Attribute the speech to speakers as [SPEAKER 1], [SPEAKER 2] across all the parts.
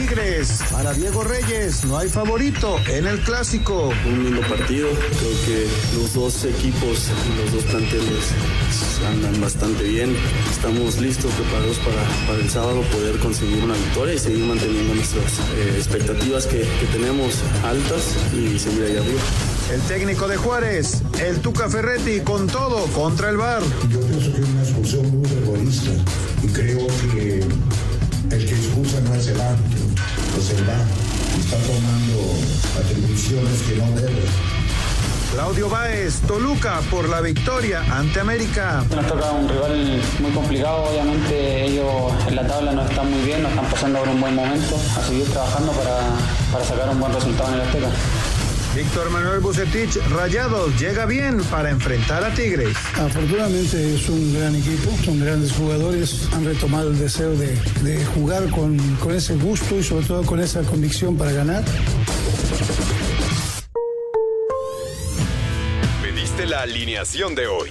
[SPEAKER 1] Tigres. Para Diego Reyes no hay favorito en el clásico.
[SPEAKER 2] Un lindo partido. Creo que los dos equipos, los dos planteles andan bastante bien. Estamos listos, preparados para, para el sábado poder conseguir una victoria y seguir manteniendo nuestras eh, expectativas que, que tenemos altas y seguir ahí arriba.
[SPEAKER 1] El técnico de Juárez, el Tuca Ferretti, con todo contra el bar.
[SPEAKER 3] Yo pienso que es una expulsión muy egoísta y creo que el que expulsa no es el árbitro, es el bar. Está tomando atribuciones que no debe.
[SPEAKER 1] Claudio Báez, Toluca por la victoria ante América.
[SPEAKER 4] Nos toca un rival muy complicado, obviamente ellos en la tabla no están muy bien, no están pasando por un buen momento, a seguir trabajando para, para sacar un buen resultado en el Azteca.
[SPEAKER 1] Víctor Manuel Bucetich, Rayados, llega bien para enfrentar a Tigres.
[SPEAKER 5] Afortunadamente es un gran equipo, son grandes jugadores, han retomado el deseo de, de jugar con, con ese gusto y sobre todo con esa convicción para ganar.
[SPEAKER 6] Pediste la alineación de hoy.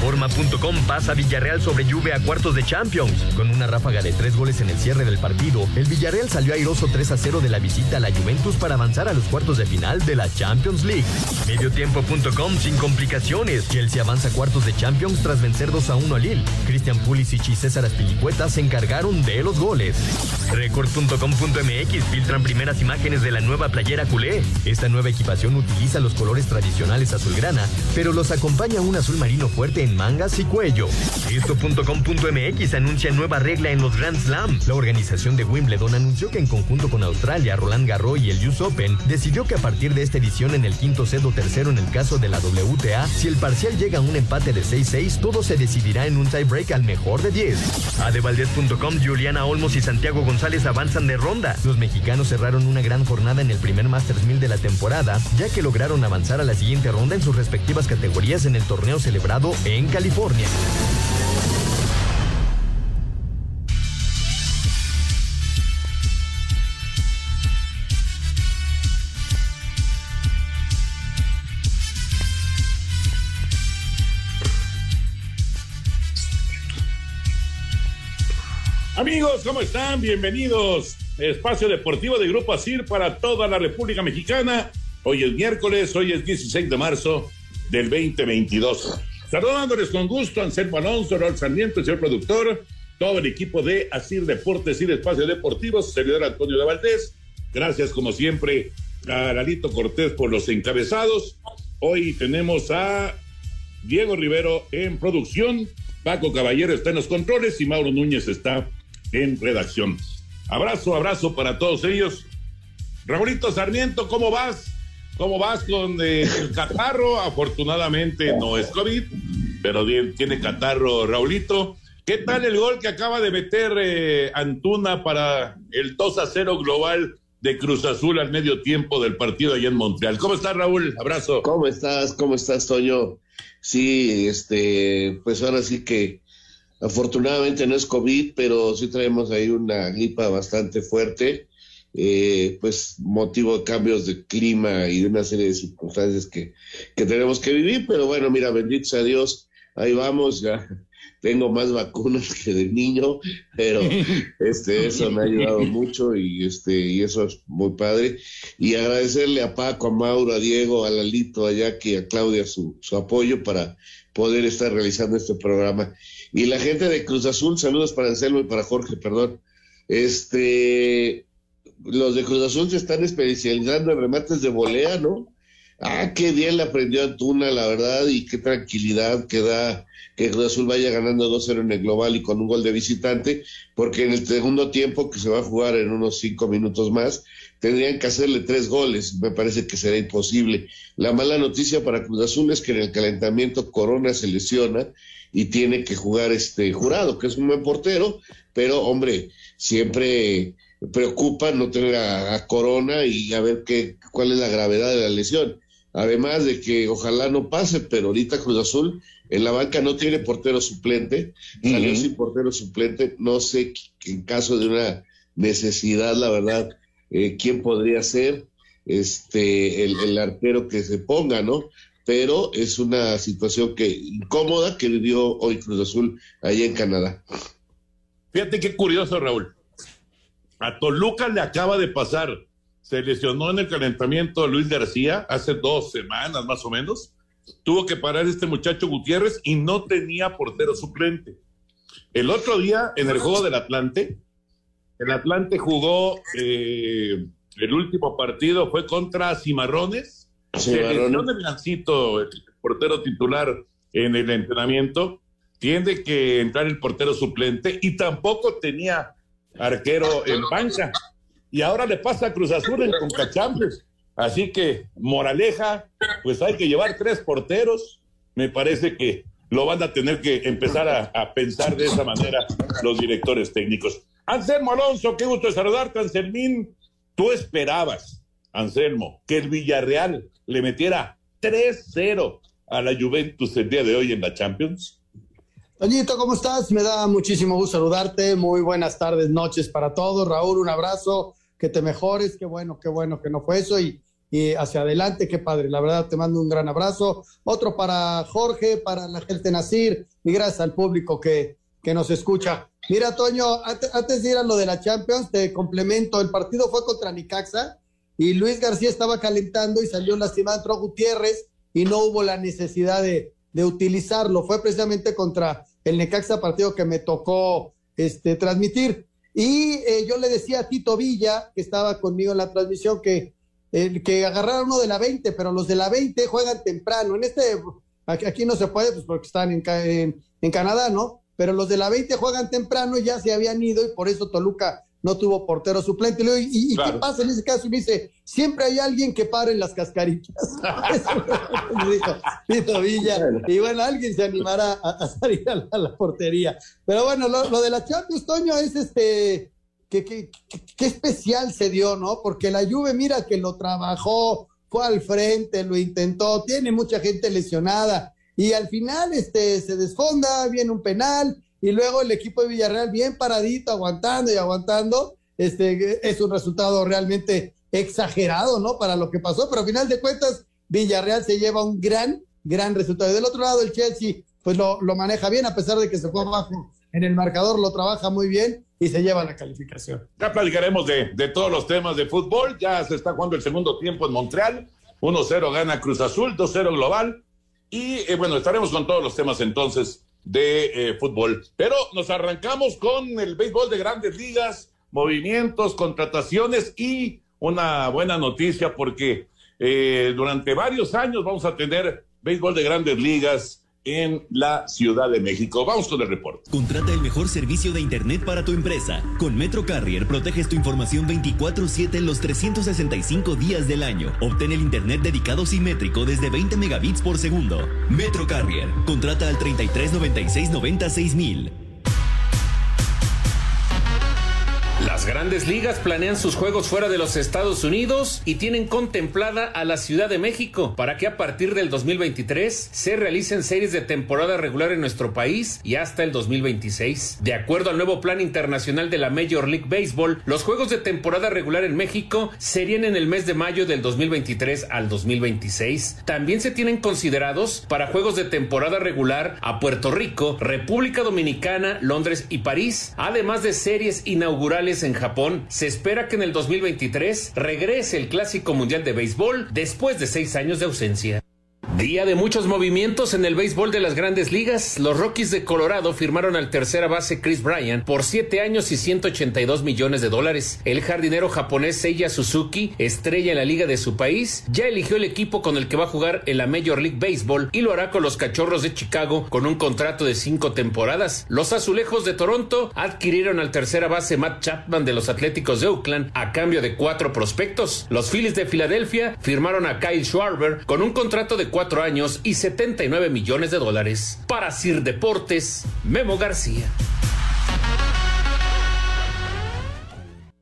[SPEAKER 7] Reforma.com pasa Villarreal sobre Juve a cuartos de Champions. Con una ráfaga de tres goles en el cierre del partido, el Villarreal salió airoso 3 a 0 de la visita a la Juventus para avanzar a los cuartos de final de la Champions League. Mediotiempo.com sin complicaciones. Chelsea avanza a cuartos de Champions tras vencer 2 a 1 a Lille. Cristian Pulisic y César Aspilicueta se encargaron de los goles. Record.com.mx filtran primeras imágenes de la nueva playera culé. Esta nueva equipación utiliza los colores tradicionales azulgrana, pero los acompaña un azul marino fuerte en mangas y cuello. Esto.com.mx anuncia nueva regla en los Grand Slam. La organización de Wimbledon anunció que en conjunto con Australia, Roland Garros y el US Open, decidió que a partir de esta edición en el quinto set o tercero en el caso de la WTA, si el parcial llega a un empate de 6-6, todo se decidirá en un tiebreak al mejor de 10. Adevaldez.com, Juliana Olmos y Santiago González avanzan de ronda. Los mexicanos cerraron una gran jornada en el primer Masters 1000 de la temporada, ya que lograron avanzar a la siguiente ronda en sus respectivas categorías en el torneo celebrado en California.
[SPEAKER 8] Amigos, ¿cómo están? Bienvenidos. Espacio Deportivo de Grupo ASIR para toda la República Mexicana. Hoy es miércoles, hoy es 16 de marzo del 2022. Saludándoles con gusto, Anselmo Alonso, Raúl Sarmiento, señor productor, todo el equipo de Asir Deportes y de Espacio Deportivo, su servidor Antonio de Valdés. Gracias, como siempre, a Lalito Cortés por los encabezados. Hoy tenemos a Diego Rivero en producción, Paco Caballero está en los controles y Mauro Núñez está en redacción. Abrazo, abrazo para todos ellos. Raulito Sarmiento, ¿cómo vas? ¿Cómo vas con eh, el catarro? Afortunadamente no es COVID, pero tiene catarro Raulito. ¿Qué tal el gol que acaba de meter eh, Antuna para el 2 a 0 global de Cruz Azul al medio tiempo del partido allá en Montreal? ¿Cómo estás, Raúl? Abrazo.
[SPEAKER 9] ¿Cómo estás? ¿Cómo estás, Toño? Sí, este, pues ahora sí que afortunadamente no es COVID, pero sí traemos ahí una gripa bastante fuerte eh, pues motivo de cambios de clima y de una serie de circunstancias que, que tenemos que vivir, pero bueno, mira, bendito sea Dios, ahí vamos, ya tengo más vacunas que de niño, pero este eso me ha ayudado mucho y este y eso es muy padre y agradecerle a Paco, a Mauro, a Diego, a Lalito, a Jackie, a Claudia su, su apoyo para poder estar realizando este programa. Y la gente de Cruz Azul, saludos para Anselmo y para Jorge, perdón. Este los de Cruz Azul se están especializando en remates de volea, ¿no? Ah, qué bien le aprendió Antuna, la verdad, y qué tranquilidad que da que Cruz Azul vaya ganando 2-0 en el global y con un gol de visitante, porque en el segundo tiempo, que se va a jugar en unos cinco minutos más, tendrían que hacerle tres goles. Me parece que será imposible. La mala noticia para Cruz Azul es que en el calentamiento Corona se lesiona y tiene que jugar este jurado, que es un buen portero, pero hombre, siempre preocupa no tener a, Corona y a ver qué, cuál es la gravedad de la lesión. Además de que ojalá no pase, pero ahorita Cruz Azul en la banca no tiene portero suplente, salió sin portero suplente, no sé en caso de una necesidad, la verdad, eh, quién podría ser este el, el, arquero que se ponga, ¿no? Pero es una situación que incómoda que vivió hoy Cruz Azul ahí en Canadá.
[SPEAKER 8] Fíjate qué curioso, Raúl. A Toluca le acaba de pasar. Se lesionó en el calentamiento Luis García hace dos semanas más o menos. Tuvo que parar este muchacho Gutiérrez y no tenía portero suplente. El otro día, en el juego del Atlante, el Atlante jugó eh, el último partido, fue contra Cimarrones. Se lesionó el Lancito, el portero titular en el entrenamiento. Tiene que entrar el portero suplente y tampoco tenía arquero en banca. Y ahora le pasa a Cruz Azul en Concachampions. Así que, moraleja, pues hay que llevar tres porteros. Me parece que lo van a tener que empezar a, pensar de esa manera los directores técnicos. Anselmo Alonso, qué gusto saludarte, Anselmín. Tú esperabas, Anselmo, que el Villarreal le metiera 3-0 a la Juventus el día de hoy en la Champions.
[SPEAKER 10] Toñito, ¿cómo estás? Me da muchísimo gusto saludarte. Muy buenas tardes, noches para todos. Raúl, un abrazo, que te mejores. Qué bueno, qué bueno que no fue eso. Y, hacia adelante, qué padre. La verdad, te mando un gran abrazo. Otro para Jorge, para la gente Nacir y gracias al público que, que nos escucha. Mira, Toño, antes, de ir a lo de la Champions, te complemento. El partido fue contra Nicaxa y Luis García estaba calentando y salió lastimado, entró Gutiérrez y no hubo la necesidad de, de utilizarlo. Fue precisamente contra el Necaxa partido que me tocó este, transmitir. Y eh, yo le decía a Tito Villa, que estaba conmigo en la transmisión, que, que agarraron uno de la 20, pero los de la 20 juegan temprano. En este, aquí no se puede, pues porque están en, en, en Canadá, ¿no? Pero los de la 20 juegan temprano, ya se habían ido y por eso Toluca no tuvo portero suplente. ¿y, qué pasa en ese caso? Y me dice, siempre hay alguien que pare en las cascaritas. Villa. Y bueno, alguien se animará a, salir a la, portería. Pero bueno, lo, de la Champions, Toño, es este, que, qué especial se dio, ¿no? Porque la Juve, mira que lo trabajó, fue al frente, lo intentó, tiene mucha gente lesionada. Y al final este, se desfonda, viene un penal, y luego el equipo de Villarreal bien paradito, aguantando y aguantando. Este es un resultado realmente exagerado, ¿no? Para lo que pasó, pero al final de cuentas, Villarreal se lleva un gran, gran resultado. Y del otro lado, el Chelsea, pues lo, lo maneja bien, a pesar de que se fue abajo en el marcador, lo trabaja muy bien y se lleva la calificación.
[SPEAKER 8] Ya platicaremos de, de todos los temas de fútbol. Ya se está jugando el segundo tiempo en Montreal. 1-0 gana Cruz Azul, 2-0 global. Y eh, bueno, estaremos con todos los temas entonces de eh, fútbol. Pero nos arrancamos con el béisbol de grandes ligas, movimientos, contrataciones y una buena noticia porque eh, durante varios años vamos a tener béisbol de grandes ligas en la Ciudad de México. Vamos con el reporte.
[SPEAKER 11] Contrata el mejor servicio de Internet para tu empresa. Con Metro Carrier proteges tu información 24/7 en los 365 días del año. Obtén el Internet dedicado simétrico desde 20 megabits por segundo. Metro Carrier. Contrata al 33 96 96
[SPEAKER 12] Las grandes ligas planean sus juegos fuera de los Estados Unidos y tienen contemplada a la Ciudad de México para que a partir del 2023 se realicen series de temporada regular en nuestro país y hasta el 2026. De acuerdo al nuevo plan internacional de la Major League Baseball, los juegos de temporada regular en México serían en el mes de mayo del 2023 al 2026. También se tienen considerados para juegos de temporada regular a Puerto Rico, República Dominicana, Londres y París, además de series inaugurales en Japón, se espera que en el 2023 regrese el Clásico Mundial de Béisbol después de seis años de ausencia. Día de muchos movimientos en el béisbol de las grandes ligas. Los Rockies de Colorado firmaron al tercera base Chris Bryan por 7 años y 182 millones de dólares. El jardinero japonés Seiya Suzuki, estrella en la liga de su país, ya eligió el equipo con el que va a jugar en la Major League Baseball y lo hará con los Cachorros de Chicago con un contrato de cinco temporadas. Los Azulejos de Toronto adquirieron al tercera base Matt Chapman de los Atléticos de Oakland a cambio de cuatro prospectos. Los Phillies de Filadelfia firmaron a Kyle Schwarber con un contrato de cuatro años y 79 millones de dólares. Para Sir Deportes, Memo García.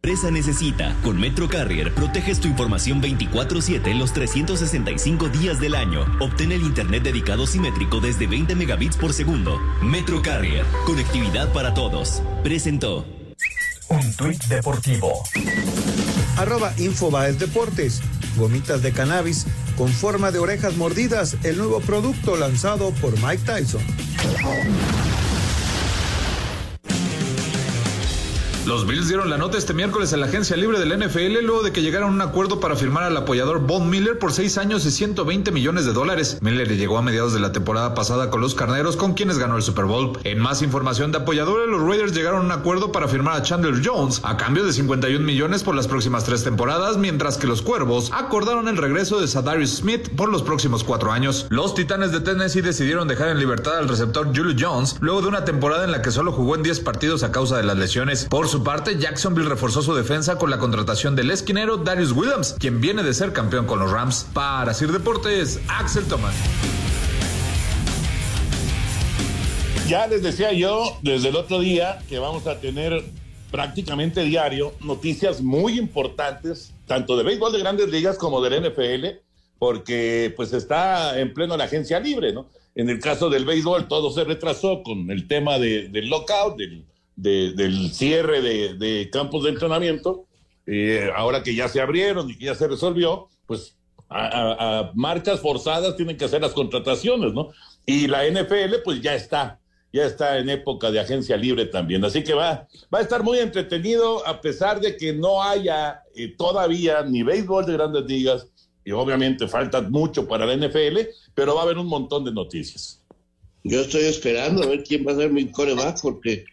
[SPEAKER 11] Empresa necesita. Con Metro Carrier proteges tu información 24/7 en los 365 días del año. Obtén el internet dedicado simétrico desde 20 megabits por segundo. Metro Carrier, conectividad para todos. Presentó.
[SPEAKER 13] Un tuit deportivo.
[SPEAKER 1] Arroba Infobaes Deportes. Gomitas de cannabis con forma de orejas mordidas, el nuevo producto lanzado por Mike Tyson.
[SPEAKER 14] Los Bills dieron la nota este miércoles a la agencia libre del NFL luego de que llegaron a un acuerdo para firmar al apoyador Von Miller por seis años y 120 millones de dólares. Miller llegó a mediados de la temporada pasada con los Carneros, con quienes ganó el Super Bowl. En más información de apoyadores, los Raiders llegaron a un acuerdo para firmar a Chandler Jones a cambio de 51 millones por las próximas tres temporadas, mientras que los Cuervos acordaron el regreso de Sadarius Smith por los próximos cuatro años. Los Titanes de Tennessee decidieron dejar en libertad al receptor Julio Jones luego de una temporada en la que solo jugó en 10 partidos a causa de las lesiones. Por su parte, Jacksonville reforzó su defensa con la contratación del esquinero Darius Williams, quien viene de ser campeón con los Rams. Para Sir Deportes, Axel Thomas.
[SPEAKER 8] Ya les decía yo desde el otro día que vamos a tener prácticamente diario noticias muy importantes, tanto de béisbol de grandes ligas como del NFL, porque pues está en pleno la agencia libre, ¿no? En el caso del béisbol todo se retrasó con el tema de, del lockout, del del cierre de, campos de entrenamiento, eh, ahora que ya se abrieron y que ya se resolvió, pues a, marchas forzadas tienen que hacer las contrataciones, ¿no? Y la NFL pues ya está, ya está en época de agencia libre también, así que va, va a estar muy entretenido a pesar de que no haya eh, todavía ni béisbol de grandes ligas y obviamente falta mucho para la NFL, pero va a haber un montón de noticias.
[SPEAKER 9] Yo estoy esperando a ver quién va a ser mi coreback porque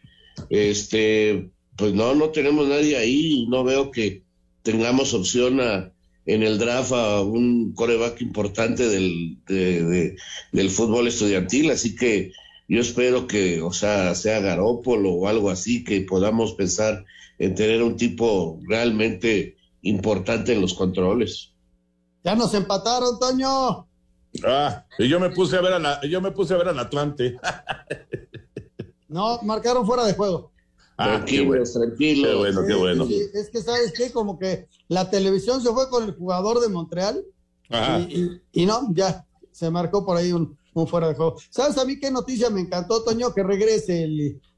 [SPEAKER 9] este, pues no, no tenemos nadie ahí, no veo que tengamos opción a, en el draft a un coreback importante del, del fútbol estudiantil, así que yo espero que, o sea, sea Garópolo o algo así, que podamos pensar en tener un tipo realmente importante en los controles.
[SPEAKER 10] Ya nos empataron, Toño.
[SPEAKER 8] Ah, y yo me puse a ver a la, yo me puse a ver al Atlante.
[SPEAKER 10] No, marcaron fuera de juego.
[SPEAKER 9] Ah, tranquilo, tranquilo.
[SPEAKER 8] Qué bueno, qué bueno.
[SPEAKER 10] Es, que, ¿sabes qué? Como que la televisión se fue con el jugador de Montreal y, no, ya, se marcó por ahí un, fuera de juego. ¿Sabes a mí qué noticia me encantó, Toño? Que regrese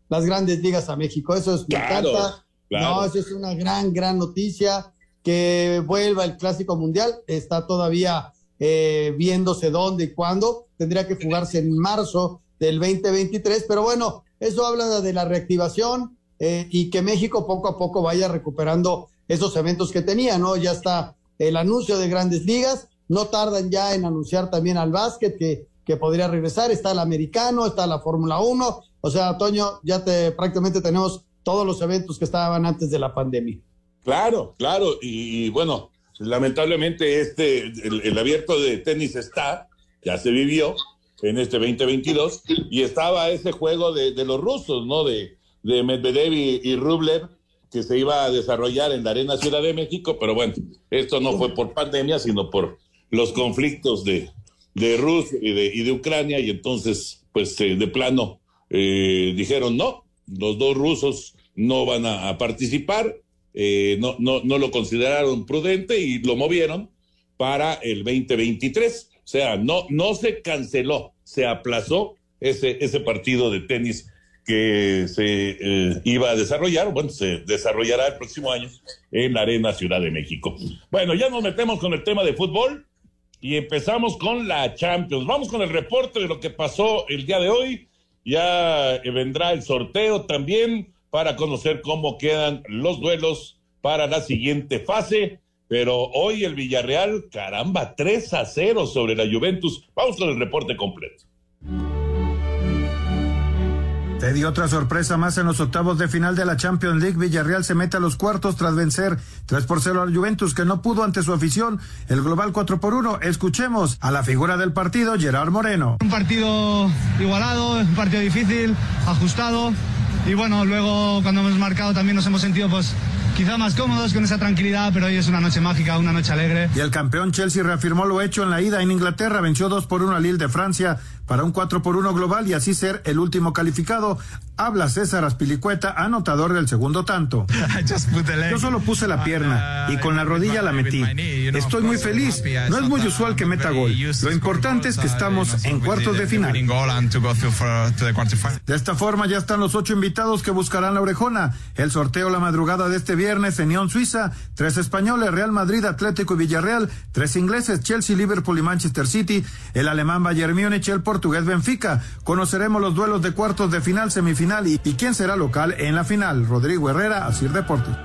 [SPEAKER 10] las grandes ligas a México. Eso es, me encanta. No, eso es una gran, gran noticia. Que vuelva el Clásico Mundial. Está todavía eh, viéndose dónde y cuándo. Tendría que jugarse en marzo del 2023, pero bueno, eso habla de la reactivación eh, y que México poco a poco vaya recuperando esos eventos que tenía, ¿no? Ya está el anuncio de grandes ligas, no tardan ya en anunciar también al básquet que, que podría regresar, está el americano, está la Fórmula 1, o sea, Toño, ya te prácticamente tenemos todos los eventos que estaban antes de la pandemia.
[SPEAKER 8] Claro, claro, y, bueno, lamentablemente este, el abierto de tenis está, ya se vivió, en este 2022 y estaba ese juego de, los rusos, ¿no? De, de Medvedev y, Rublev que se iba a desarrollar en la Arena Ciudad de México, pero bueno, esto no fue por pandemia, sino por los conflictos de, de Rusia y de, y de Ucrania y entonces, pues eh, de plano eh, dijeron no, los dos rusos no van a, participar, eh, no, no, no lo consideraron prudente y lo movieron para el 2023. O sea, no, no se canceló, se aplazó ese, ese partido de tenis que se eh, iba a desarrollar, bueno, se desarrollará el próximo año en la Arena Ciudad de México. Bueno, ya nos metemos con el tema de fútbol y empezamos con la Champions. Vamos con el reporte de lo que pasó el día de hoy. Ya eh, vendrá el sorteo también para conocer cómo quedan los duelos para la siguiente fase pero hoy el Villarreal, caramba, 3 a 0 sobre la Juventus. Vamos con el reporte completo.
[SPEAKER 1] Te dio otra sorpresa más en los octavos de final de la Champions League. Villarreal se mete a los cuartos tras vencer 3 por 0 al Juventus, que no pudo ante su afición. El global 4 por 1. Escuchemos a la figura del partido, Gerard Moreno.
[SPEAKER 15] Un partido igualado, un partido difícil, ajustado. Y bueno, luego cuando hemos marcado también nos hemos sentido pues quizá más cómodos con esa tranquilidad, pero hoy es una noche mágica, una noche alegre.
[SPEAKER 1] Y el campeón Chelsea reafirmó lo hecho en la ida en Inglaterra, venció 2 por 1 al Lille de Francia para un 4 por 1 global y así ser el último calificado. Habla César Aspilicueta, anotador del segundo tanto. Yo solo puse la pierna y con la rodilla la metí. Estoy muy feliz. No es muy usual que meta gol. Lo importante es que estamos en cuartos de final. De esta forma ya están los ocho invitados que buscarán la orejona. El sorteo la madrugada de este viernes en Neon Suiza. Tres españoles, Real Madrid, Atlético y Villarreal. Tres ingleses, Chelsea, Liverpool y Manchester City. El alemán Bayern Múnich, el portugués Benfica. Conoceremos los duelos de cuartos de final, semifinal y, quién será local en la final. Rodrigo Herrera, Asir Deportes.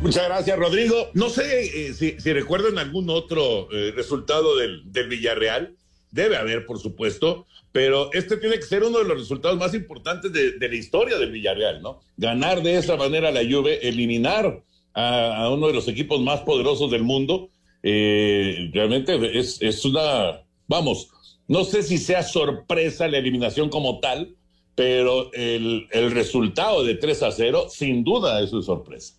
[SPEAKER 8] Muchas gracias, Rodrigo. No sé eh, si, si, recuerdan algún otro eh, resultado del, Villarreal. Debe haber, por supuesto, pero este tiene que ser uno de los resultados más importantes de, de la historia del Villarreal, ¿no? Ganar de esa manera la Juve, eliminar a, a uno de los equipos más poderosos del mundo, eh, realmente es, es una, vamos, no sé si sea sorpresa la eliminación como tal, pero el, el resultado de 3 a 0 sin duda es una sorpresa.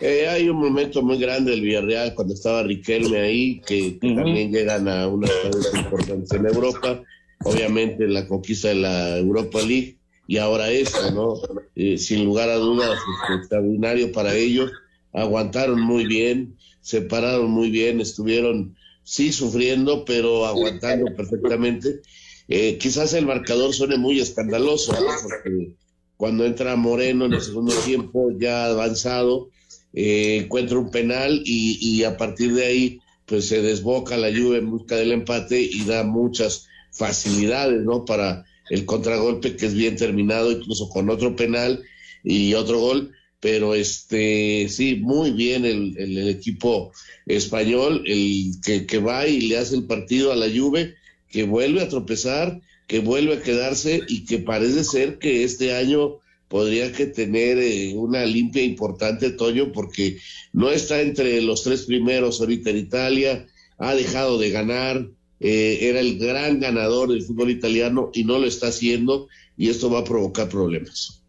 [SPEAKER 9] Eh, hay un momento muy grande del Villarreal cuando estaba Riquelme ahí, que, que uh -huh. también llegan a una estancia importante en Europa, obviamente la conquista de la Europa League y ahora esto, ¿no? Eh, sin lugar a dudas, extraordinario para ellos, aguantaron muy bien, se pararon muy bien, estuvieron sí sufriendo, pero aguantando perfectamente. Eh, quizás el marcador suene muy escandaloso, ¿no? porque cuando entra Moreno en el segundo tiempo, ya avanzado, eh, encuentra un penal y, y, a partir de ahí, pues se desboca la lluvia en busca del empate y da muchas facilidades, ¿no? Para el contragolpe que es bien terminado, incluso con otro penal y otro gol pero este sí, muy bien el, el, equipo español, el que, que, va y le hace el partido a la Juve, que vuelve a tropezar, que vuelve a quedarse y que parece ser que este año podría que tener eh, una limpia importante, Toño, porque no está entre los tres primeros ahorita en Italia, ha dejado de ganar, eh, era el gran ganador del fútbol italiano y no lo está haciendo y esto va a provocar problemas.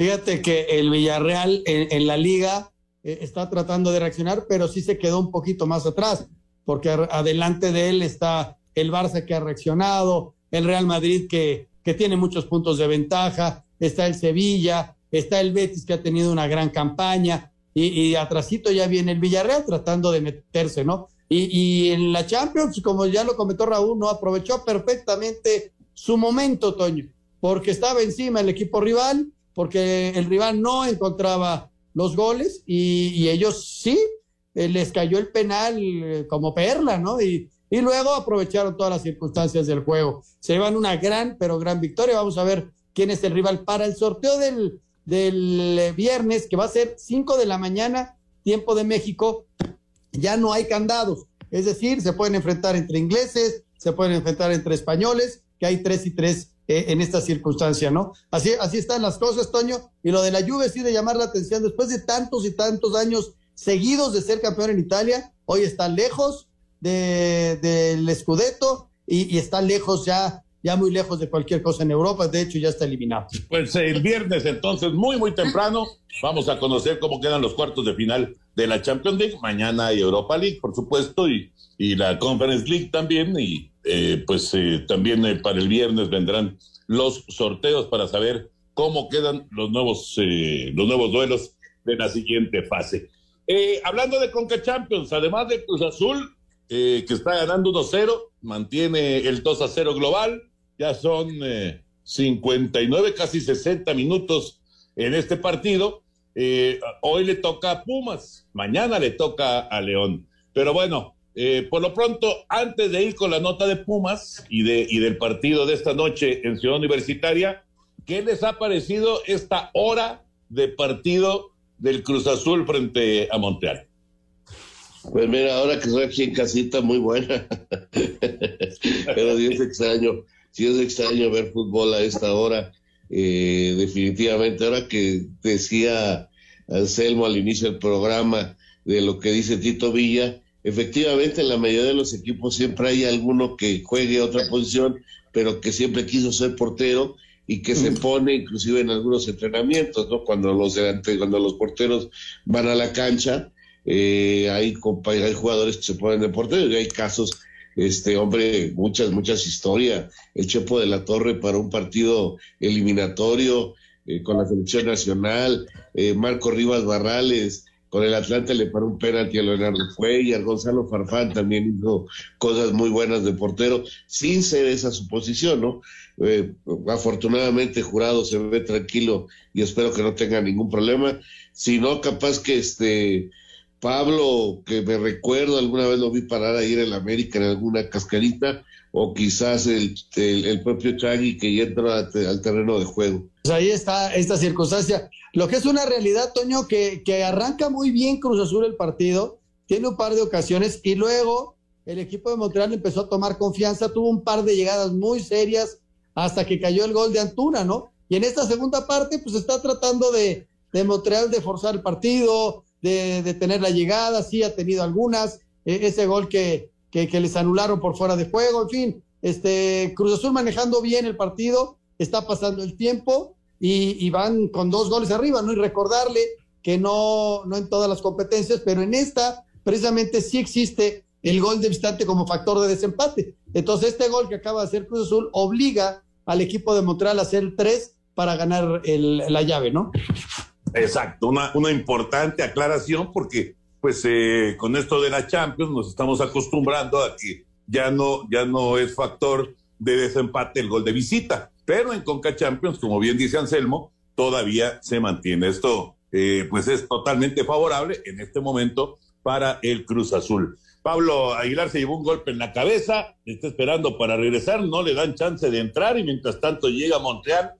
[SPEAKER 10] Fíjate que el Villarreal en, la liga eh, está tratando de reaccionar, pero sí se quedó un poquito más atrás, porque adelante de él está el Barça que ha reaccionado, el Real Madrid que, que tiene muchos puntos de ventaja, está el Sevilla, está el Betis que ha tenido una gran campaña, y, y ya viene el Villarreal tratando de meterse, ¿no? Y en la Champions, como ya lo comentó Raúl, no aprovechó perfectamente su momento, Toño, porque estaba encima el equipo rival, porque el rival no encontraba los goles y, ellos sí, eh, les cayó el penal eh, como perla, ¿no? Y, y, luego aprovecharon todas las circunstancias del juego. Se llevan una gran, pero gran victoria. Vamos a ver quién es el rival para el sorteo del, del viernes, que va a ser 5 de la mañana, tiempo de México. Ya no hay candados, es decir, se pueden enfrentar entre ingleses, se pueden enfrentar entre españoles, que hay tres y tres eh, en esta circunstancia, ¿no? Así, así están las cosas, Toño, y lo de la lluvia sí de llamar la atención, después de tantos y tantos años seguidos de ser campeón en Italia, hoy está lejos del de, de Scudetto y, y, está lejos ya, ya muy lejos de cualquier cosa en Europa, de hecho ya está eliminado.
[SPEAKER 8] Pues el viernes entonces, muy, muy temprano, vamos a conocer cómo quedan los cuartos de final de la Champions League, mañana hay Europa League, por supuesto, y, y la Conference League también, y eh, pues eh, también eh, para el viernes vendrán los sorteos para saber cómo quedan los nuevos, eh, los nuevos duelos de la siguiente fase. hablando de Conca Champions, además de Cruz Azul, que está ganando 1-0, mantiene el 2-0 global, ya son 59, casi 60 minutos en este partido. hoy le toca a Pumas, mañana le toca a León. Pero bueno, eh, por lo pronto, antes de ir con la nota de Pumas y, de, y del partido de esta noche en Ciudad Universitaria, ¿qué les ha parecido esta hora de partido del Cruz Azul frente a Montreal.
[SPEAKER 9] Pues mira, ahora que estoy aquí en casita, muy buena. Pero sí es extraño, sí es extraño ver fútbol a esta hora. Eh, definitivamente, ahora que decía Anselmo al inicio del programa de lo que dice Tito Villa, efectivamente en la mayoría de los equipos siempre hay alguno que juegue otra posición, pero que siempre quiso ser portero y que se pone inclusive en algunos entrenamientos, ¿no? Cuando los cuando los porteros van a la cancha, eh, hay, hay jugadores que se ponen de portero y hay casos, este hombre, muchas, muchas historias. El Chepo de la Torre para un partido eliminatorio eh, con la selección nacional, eh, Marco Rivas Barrales, con el Atlante le paró un penalti a Leonardo Cuellar, Gonzalo Farfán también hizo cosas muy buenas de portero, sin ser esa su posición, ¿no? Eh, afortunadamente Jurado se ve tranquilo y espero que no tenga ningún problema, si no, capaz que este Pablo, que me recuerdo, alguna vez lo vi parar ahí en el América en alguna cascarita, o quizás el, el, propio Chagui que entra al terreno de juego.
[SPEAKER 10] Pues ahí está esta circunstancia. Lo que es una realidad, Toño, que, que arranca muy bien Cruz Azul el partido, tiene un par de ocasiones y luego el equipo de Montreal empezó a tomar confianza, tuvo un par de llegadas muy serias hasta que cayó el gol de Antuna, ¿no? Y en esta segunda parte, pues está tratando de, de Montreal de forzar el partido, de, tener la llegada, sí ha tenido algunas, e, ese gol que, que, les anularon por fuera de juego, en fin, este Cruz Azul manejando bien el partido, está pasando el tiempo y, van con dos goles arriba, ¿no? Y recordarle que no, no en todas las competencias, pero en esta precisamente sí existe el gol de visitante como factor de desempate. Entonces este gol que acaba de hacer Cruz Azul obliga al equipo de Montreal a hacer tres para ganar el, la llave, ¿no?
[SPEAKER 8] Exacto, una, una importante aclaración porque pues eh, con esto de la Champions nos estamos acostumbrando a que ya no, ya no es factor de desempate el gol de visita, pero en Conca Champions, como bien dice Anselmo, todavía se mantiene. Esto eh, pues es totalmente favorable en este momento para el Cruz Azul. Pablo Aguilar se llevó un golpe en la cabeza, está esperando para regresar, no le dan chance de entrar y mientras tanto llega Montreal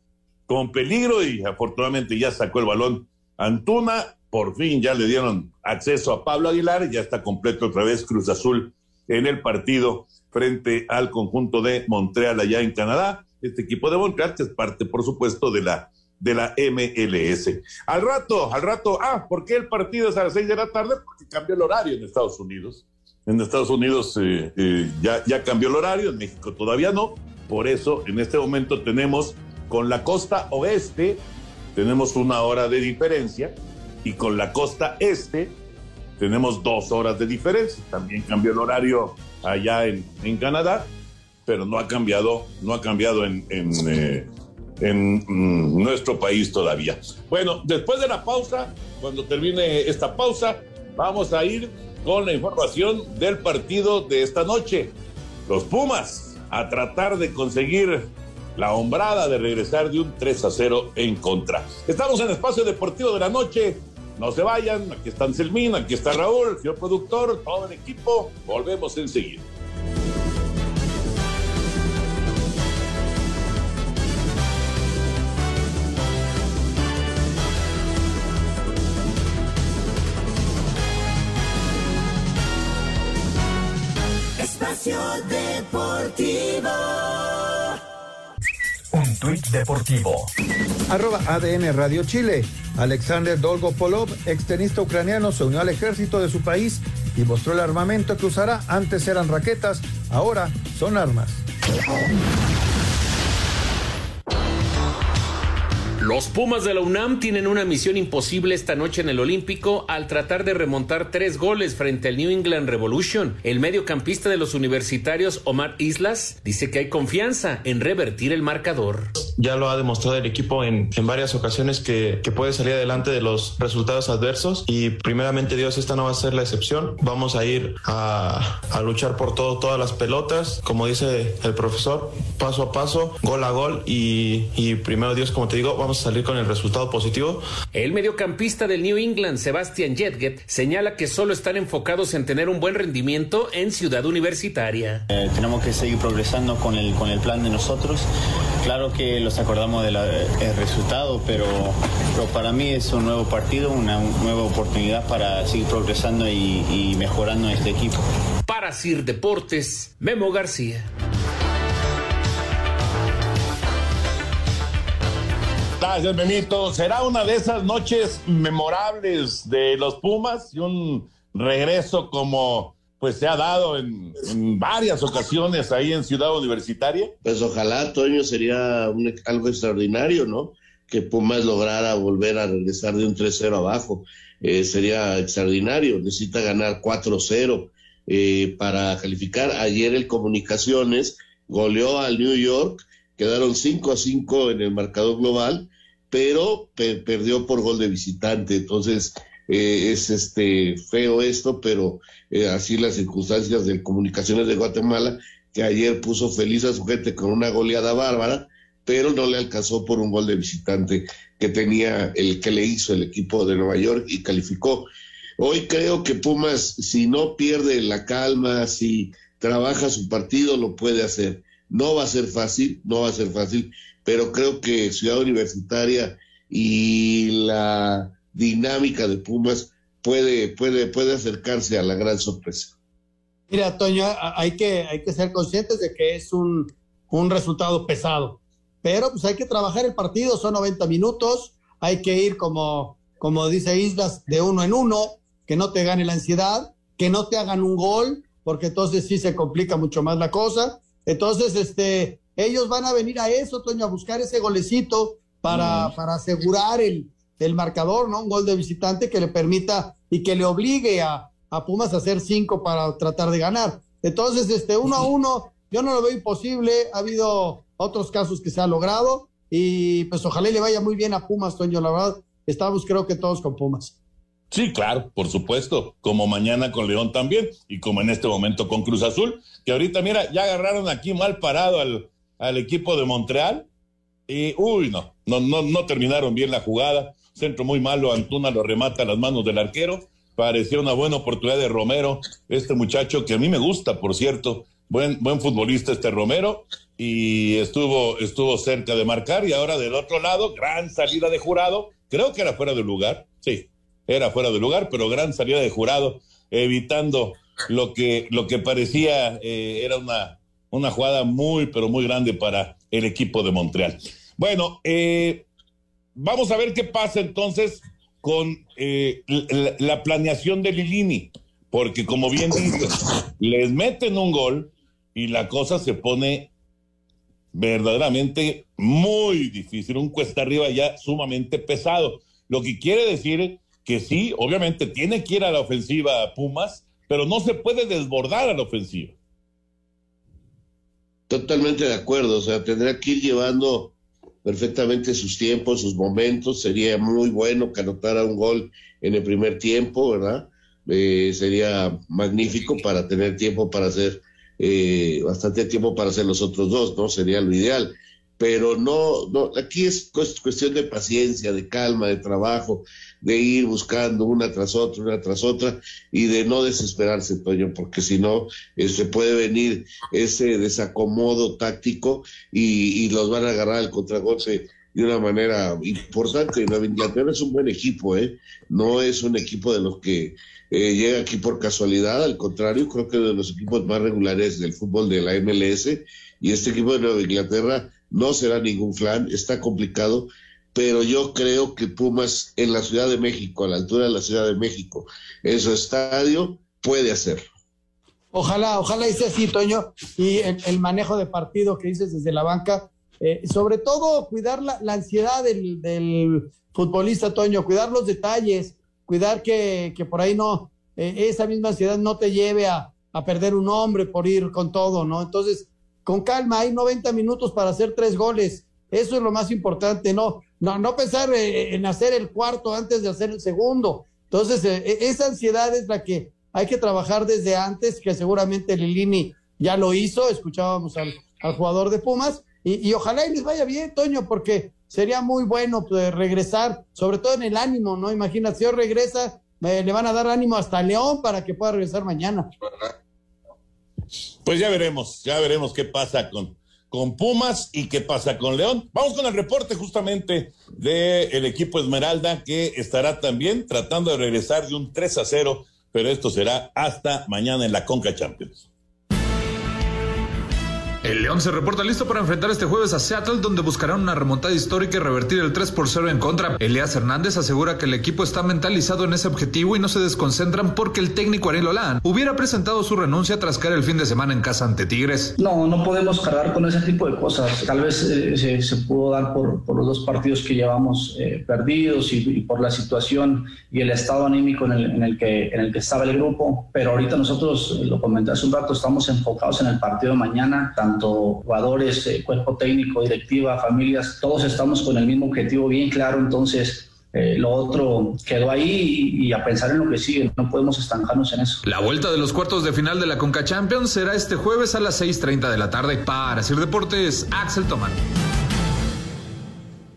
[SPEAKER 8] con peligro y afortunadamente ya sacó el balón Antuna. Por fin ya le dieron acceso a Pablo Aguilar, ya está completo otra vez Cruz Azul en el partido frente al conjunto de Montreal allá en Canadá. Este equipo de Montreal que es parte, por supuesto, de la de la MLS. Al rato, al rato, ah, ¿por qué el partido es a las seis de la tarde? Porque cambió el horario en Estados Unidos. En Estados Unidos eh, eh, ya, ya cambió el horario, en México todavía no. Por eso, en este momento tenemos con la costa oeste tenemos una hora de diferencia y con la costa este tenemos dos horas de diferencia. También cambió el horario allá en, Canadá, pero no ha cambiado, no ha cambiado en, en, eh, mm, nuestro país todavía. Bueno, después de la pausa, cuando termine esta pausa, vamos a ir con la información del partido de esta noche. Los Pumas a tratar de conseguir la hombrada de regresar de un 3 a 0 en contra. Estamos en Espacio Deportivo de la Noche. No se vayan, aquí está Anselmín, aquí está Raúl, señor productor, todo el equipo. Volvemos enseguida.
[SPEAKER 6] Tuit deportivo.
[SPEAKER 1] Arroba ADN Radio Chile. Alexander Dolgopolov, extenista ucraniano, se unió al ejército de su país y mostró el armamento que usará. Antes eran raquetas, ahora son armas.
[SPEAKER 12] Los Pumas de la UNAM tienen una misión imposible esta noche en el Olímpico al tratar de remontar tres goles frente al New England Revolution. El mediocampista de los universitarios Omar Islas dice que hay confianza en revertir el marcador.
[SPEAKER 16] Ya lo ha demostrado el equipo en, varias ocasiones que, puede salir adelante de los resultados adversos y primeramente Dios esta no va a ser la excepción. Vamos a ir a, luchar por todo, todas las pelotas, como dice el profesor, paso a paso, gol a gol y, y primero Dios, como te digo, vamos salir con el resultado positivo.
[SPEAKER 12] El mediocampista del New England, Sebastian Jetget, señala que solo están enfocados en tener un buen rendimiento en Ciudad Universitaria.
[SPEAKER 17] Eh, tenemos que seguir progresando con el, con el plan de nosotros. Claro que los los acordamos del resultado, pero, pero, para mí es un nuevo partido, una nueva oportunidad para seguir progresando y, y mejorando este equipo.
[SPEAKER 12] Para Sir Deportes, Memo García.
[SPEAKER 8] Gracias, Memito. Será una de esas noches memorables de los Pumas y un regreso como pues se ha dado en, varias ocasiones ahí en Ciudad Universitaria.
[SPEAKER 9] Pues ojalá, Toño, sería algo extraordinario, ¿no? Que Pumas lograra volver a regresar de un 3-0 abajo. Eh, sería extraordinario. Necesita ganar 4-0 eh, para calificar. Ayer el Comunicaciones goleó al New York, quedaron 5 5 en el marcador global, pero perdió por gol de visitante. Entonces, eh, es este feo esto, pero eh, así las circunstancias de comunicaciones de Guatemala, que ayer puso feliz a su gente con una goleada bárbara, pero no le alcanzó por un gol de visitante que tenía el que le hizo el equipo de Nueva York y calificó. Hoy creo que Pumas, si no pierde la calma, si trabaja su partido, lo puede hacer. No va a ser fácil, no va a ser fácil, pero creo que Ciudad Universitaria y la dinámica de Pumas puede, puede, puede acercarse a la gran sorpresa.
[SPEAKER 10] Mira, Toño, hay que, hay que ser conscientes de que es un, un resultado pesado, pero pues hay que trabajar el partido, son 90 minutos, hay que ir como, como dice Islas, de uno en uno, que no te gane la ansiedad, que no te hagan un gol, porque entonces sí se complica mucho más la cosa. Entonces, este, ellos van a venir a eso, Toño, a buscar ese golecito para, para asegurar el, el marcador, ¿no? Un gol de visitante que le permita y que le obligue a, a Pumas a hacer cinco para tratar de ganar. Entonces, este, uno a uno, yo no lo veo imposible. Ha habido otros casos que se ha logrado y pues ojalá le vaya muy bien a Pumas, Toño. La verdad, estamos creo que todos con Pumas.
[SPEAKER 8] Sí, claro, por supuesto, como mañana con León también y como en este momento con Cruz Azul, que ahorita, mira, ya agarraron aquí mal parado al, al equipo de Montreal y, uy, no, no, no, no terminaron bien la jugada centro muy malo, Antuna lo remata a las manos del arquero, parecía una buena oportunidad de Romero, este muchacho que a mí me gusta, por cierto, buen, buen futbolista este Romero, y estuvo, estuvo cerca de marcar, y ahora del otro lado, gran salida de jurado, creo que era fuera de lugar, sí, era fuera de lugar, pero gran salida de jurado, evitando lo que, lo que parecía eh, era una, una jugada muy, pero muy grande para el equipo de Montreal. Bueno, eh, vamos a ver qué pasa entonces con eh, la, planeación de Lilini, porque como bien dice, les meten un gol y la cosa se pone verdaderamente muy difícil, un cuesta arriba ya sumamente pesado. Lo que quiere decir que sí, obviamente tiene que ir a la ofensiva Pumas, pero no se puede desbordar a la ofensiva.
[SPEAKER 9] Totalmente de acuerdo, o sea, tendrá que ir llevando perfectamente sus tiempos, sus momentos. Sería muy bueno que anotara un gol en el primer tiempo, ¿verdad? Eh, sería magnífico para tener tiempo para hacer, eh, bastante tiempo para hacer los otros dos, ¿no? Sería lo ideal. Pero no, no, aquí es cuestión de paciencia, de calma, de trabajo, de ir buscando una tras otra, una tras otra, y de no desesperarse, Toño, porque si no, este, puede venir ese desacomodo táctico y, y, los van a agarrar el contragolpe de una manera importante. La Inglaterra es un buen equipo, ¿eh? No es un equipo de los que eh, llega aquí por casualidad, al contrario, creo que de los equipos más regulares del fútbol de la MLS, y este equipo de Nueva Inglaterra no será ningún flan, está complicado, pero yo creo que Pumas en la Ciudad de México, a la altura de la Ciudad de México, en su estadio, puede hacerlo.
[SPEAKER 10] Ojalá, ojalá y así, Toño, y el, manejo de partido que dices desde la banca, eh, sobre todo cuidar la, ansiedad del, futbolista, Toño, cuidar los detalles, cuidar que, por ahí no, eh, esa misma ansiedad no te lleve a, a perder un hombre por ir con todo, ¿no? Entonces, con calma, hay 90 minutos para hacer tres goles, eso es lo más importante, no, no, no pensar eh, en hacer el cuarto antes de hacer el segundo. Entonces, eh, esa ansiedad es la que hay que trabajar desde antes, que seguramente Lilini ya lo hizo, escuchábamos al, jugador de Pumas, y, ojalá y les vaya bien, Toño, porque sería muy bueno pues, regresar, sobre todo en el ánimo, ¿no? Imagínate, si hoy regresa, le van a dar ánimo hasta León para que pueda regresar mañana.
[SPEAKER 8] Pues ya veremos, ya veremos qué pasa con, con Pumas y qué pasa con León. Vamos con el reporte justamente del equipo Esmeralda que estará también tratando de regresar de un 3 a 0, pero esto será hasta mañana en la Conca Champions.
[SPEAKER 14] El León se reporta listo para enfrentar este jueves a Seattle, donde buscarán una remontada histórica y revertir el 3 por 0 en contra. Elías Hernández asegura que el equipo está mentalizado en ese objetivo y no se desconcentran porque el técnico Ariel Olán hubiera presentado su renuncia tras caer el fin de semana en casa ante Tigres.
[SPEAKER 18] No, no podemos cargar con ese tipo de cosas. Tal vez eh, se, pudo dar por, los dos partidos que llevamos eh, perdidos y, por la situación y el estado anímico en el, que, en el que estaba el grupo. Pero ahorita nosotros, eh, lo comenté hace un rato, estamos enfocados en el partido de mañana tanto jugadores, eh, cuerpo técnico, directiva, familias, todos estamos con el mismo objetivo bien claro, entonces eh, lo otro quedó ahí y, a pensar en lo que sigue, no podemos estancarnos en eso.
[SPEAKER 14] La vuelta de los cuartos de final de la Conca Champions será este jueves a las 6.30 de la tarde. Para Sir Deportes, Axel Tomán.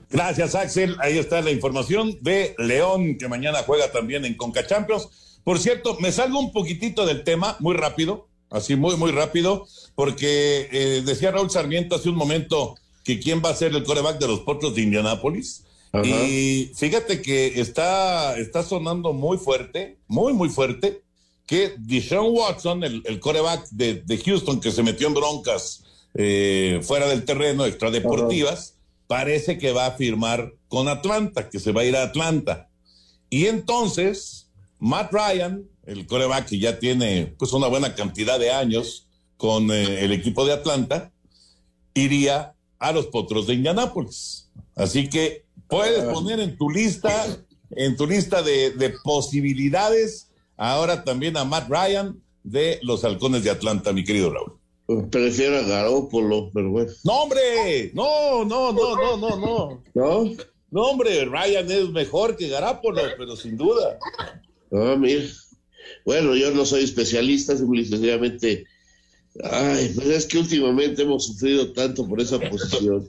[SPEAKER 8] Gracias, Axel. Ahí está la información de León, que mañana juega también en Conca Champions. Por cierto, me salgo un poquitito del tema, muy rápido así muy, muy rápido, porque eh, decía Raúl Sarmiento hace un momento que quién va a ser el coreback de los Potros de Indianápolis. Y fíjate que está, está sonando muy fuerte, muy, muy fuerte, que Deshaun Watson, el, el coreback de, de, Houston que se metió en broncas eh, fuera del terreno, extradeportivas, parece que va a firmar con Atlanta, que se va a ir a Atlanta. Y entonces, Matt Ryan, el coreback que ya tiene pues una buena cantidad de años con eh, el equipo de Atlanta, iría a los Potros de Indianápolis. Así que puedes ah. poner en tu lista, en tu lista de, de posibilidades, ahora también a Matt Ryan de los Halcones de Atlanta, mi querido Raúl.
[SPEAKER 9] Prefiero a Garópolo, pero bueno.
[SPEAKER 8] No, hombre, no, no, no, no, no, no. ¿No? No, hombre, Ryan es mejor que Garápolo, pero sin duda.
[SPEAKER 9] Ah, mira. Bueno, yo no soy especialista, simplemente. Ay, pues es que últimamente hemos sufrido tanto por esa posición.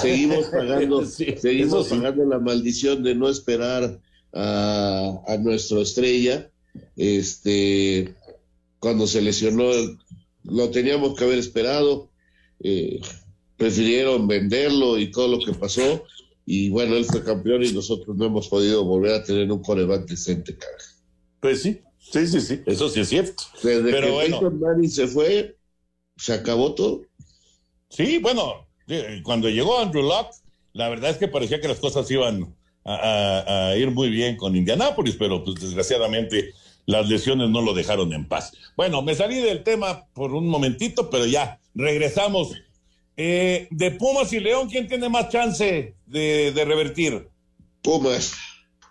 [SPEAKER 9] Seguimos pagando, seguimos pagando la maldición de no esperar a, a nuestra estrella. Este, cuando se lesionó, lo teníamos que haber esperado. Eh, prefirieron venderlo y todo lo que pasó. Y bueno, él fue campeón y nosotros no hemos podido volver a tener un coreback decente, cara.
[SPEAKER 8] Pues sí, Sí, sí, sí, eso sí es cierto.
[SPEAKER 9] Desde Pero que bueno, Manning se fue, se acabó todo.
[SPEAKER 8] Sí, bueno, cuando llegó Andrew Locke, la verdad es que parecía que las cosas iban a, ir muy bien con Indianápolis, pero pues desgraciadamente las lesiones no lo dejaron en paz. Bueno, me salí del tema por un momentito, pero ya, regresamos. Eh, de Pumas y León, ¿quién tiene más chance de, de revertir?
[SPEAKER 9] Pumas.